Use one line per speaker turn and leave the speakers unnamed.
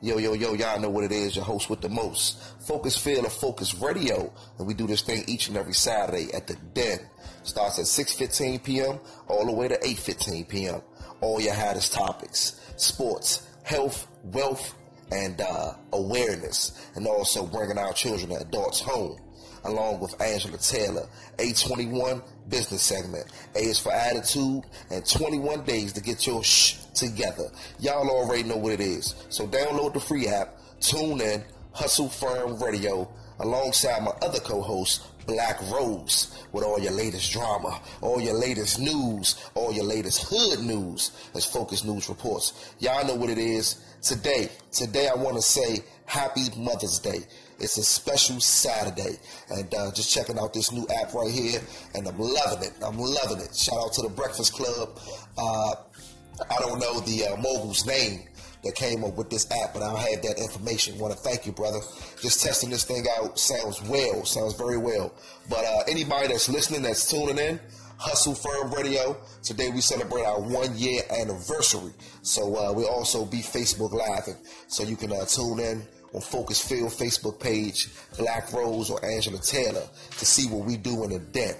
Yo, yo, yo, y'all know what it is. Your host with the most. Focus Field of Focus Radio. And we do this thing each and every Saturday at the Den. Starts at 6.15 p.m. all the way to 8.15 p.m. All your hottest topics. Sports, health, wealth, and uh, awareness. And also bringing our children and adults home along with Angela Taylor. A21 business segment. A is for attitude and 21 days to get your shh together. Y'all already know what it is. So download the free app, tune in, Hustle Firm Radio, alongside my other co-host, Black Rose, with all your latest drama, all your latest news, all your latest hood news, as Focus News reports. Y'all know what it is. Today, today I want to say Happy Mother's Day. It's a special Saturday. And uh, just checking out this new app right here, and I'm loving it. I'm loving it. Shout out to the Breakfast Club. Uh, I don't know the uh, mogul's name that came up with this app, but I have that information. Want to thank you, brother. Just testing this thing out sounds well, sounds very well. But uh, anybody that's listening, that's tuning in, Hustle Firm Radio. Today we celebrate our one year anniversary. So uh, we'll also be Facebook Live, and so you can uh, tune in on Focus Field Facebook page, Black Rose or Angela Taylor, to see what we do in the den.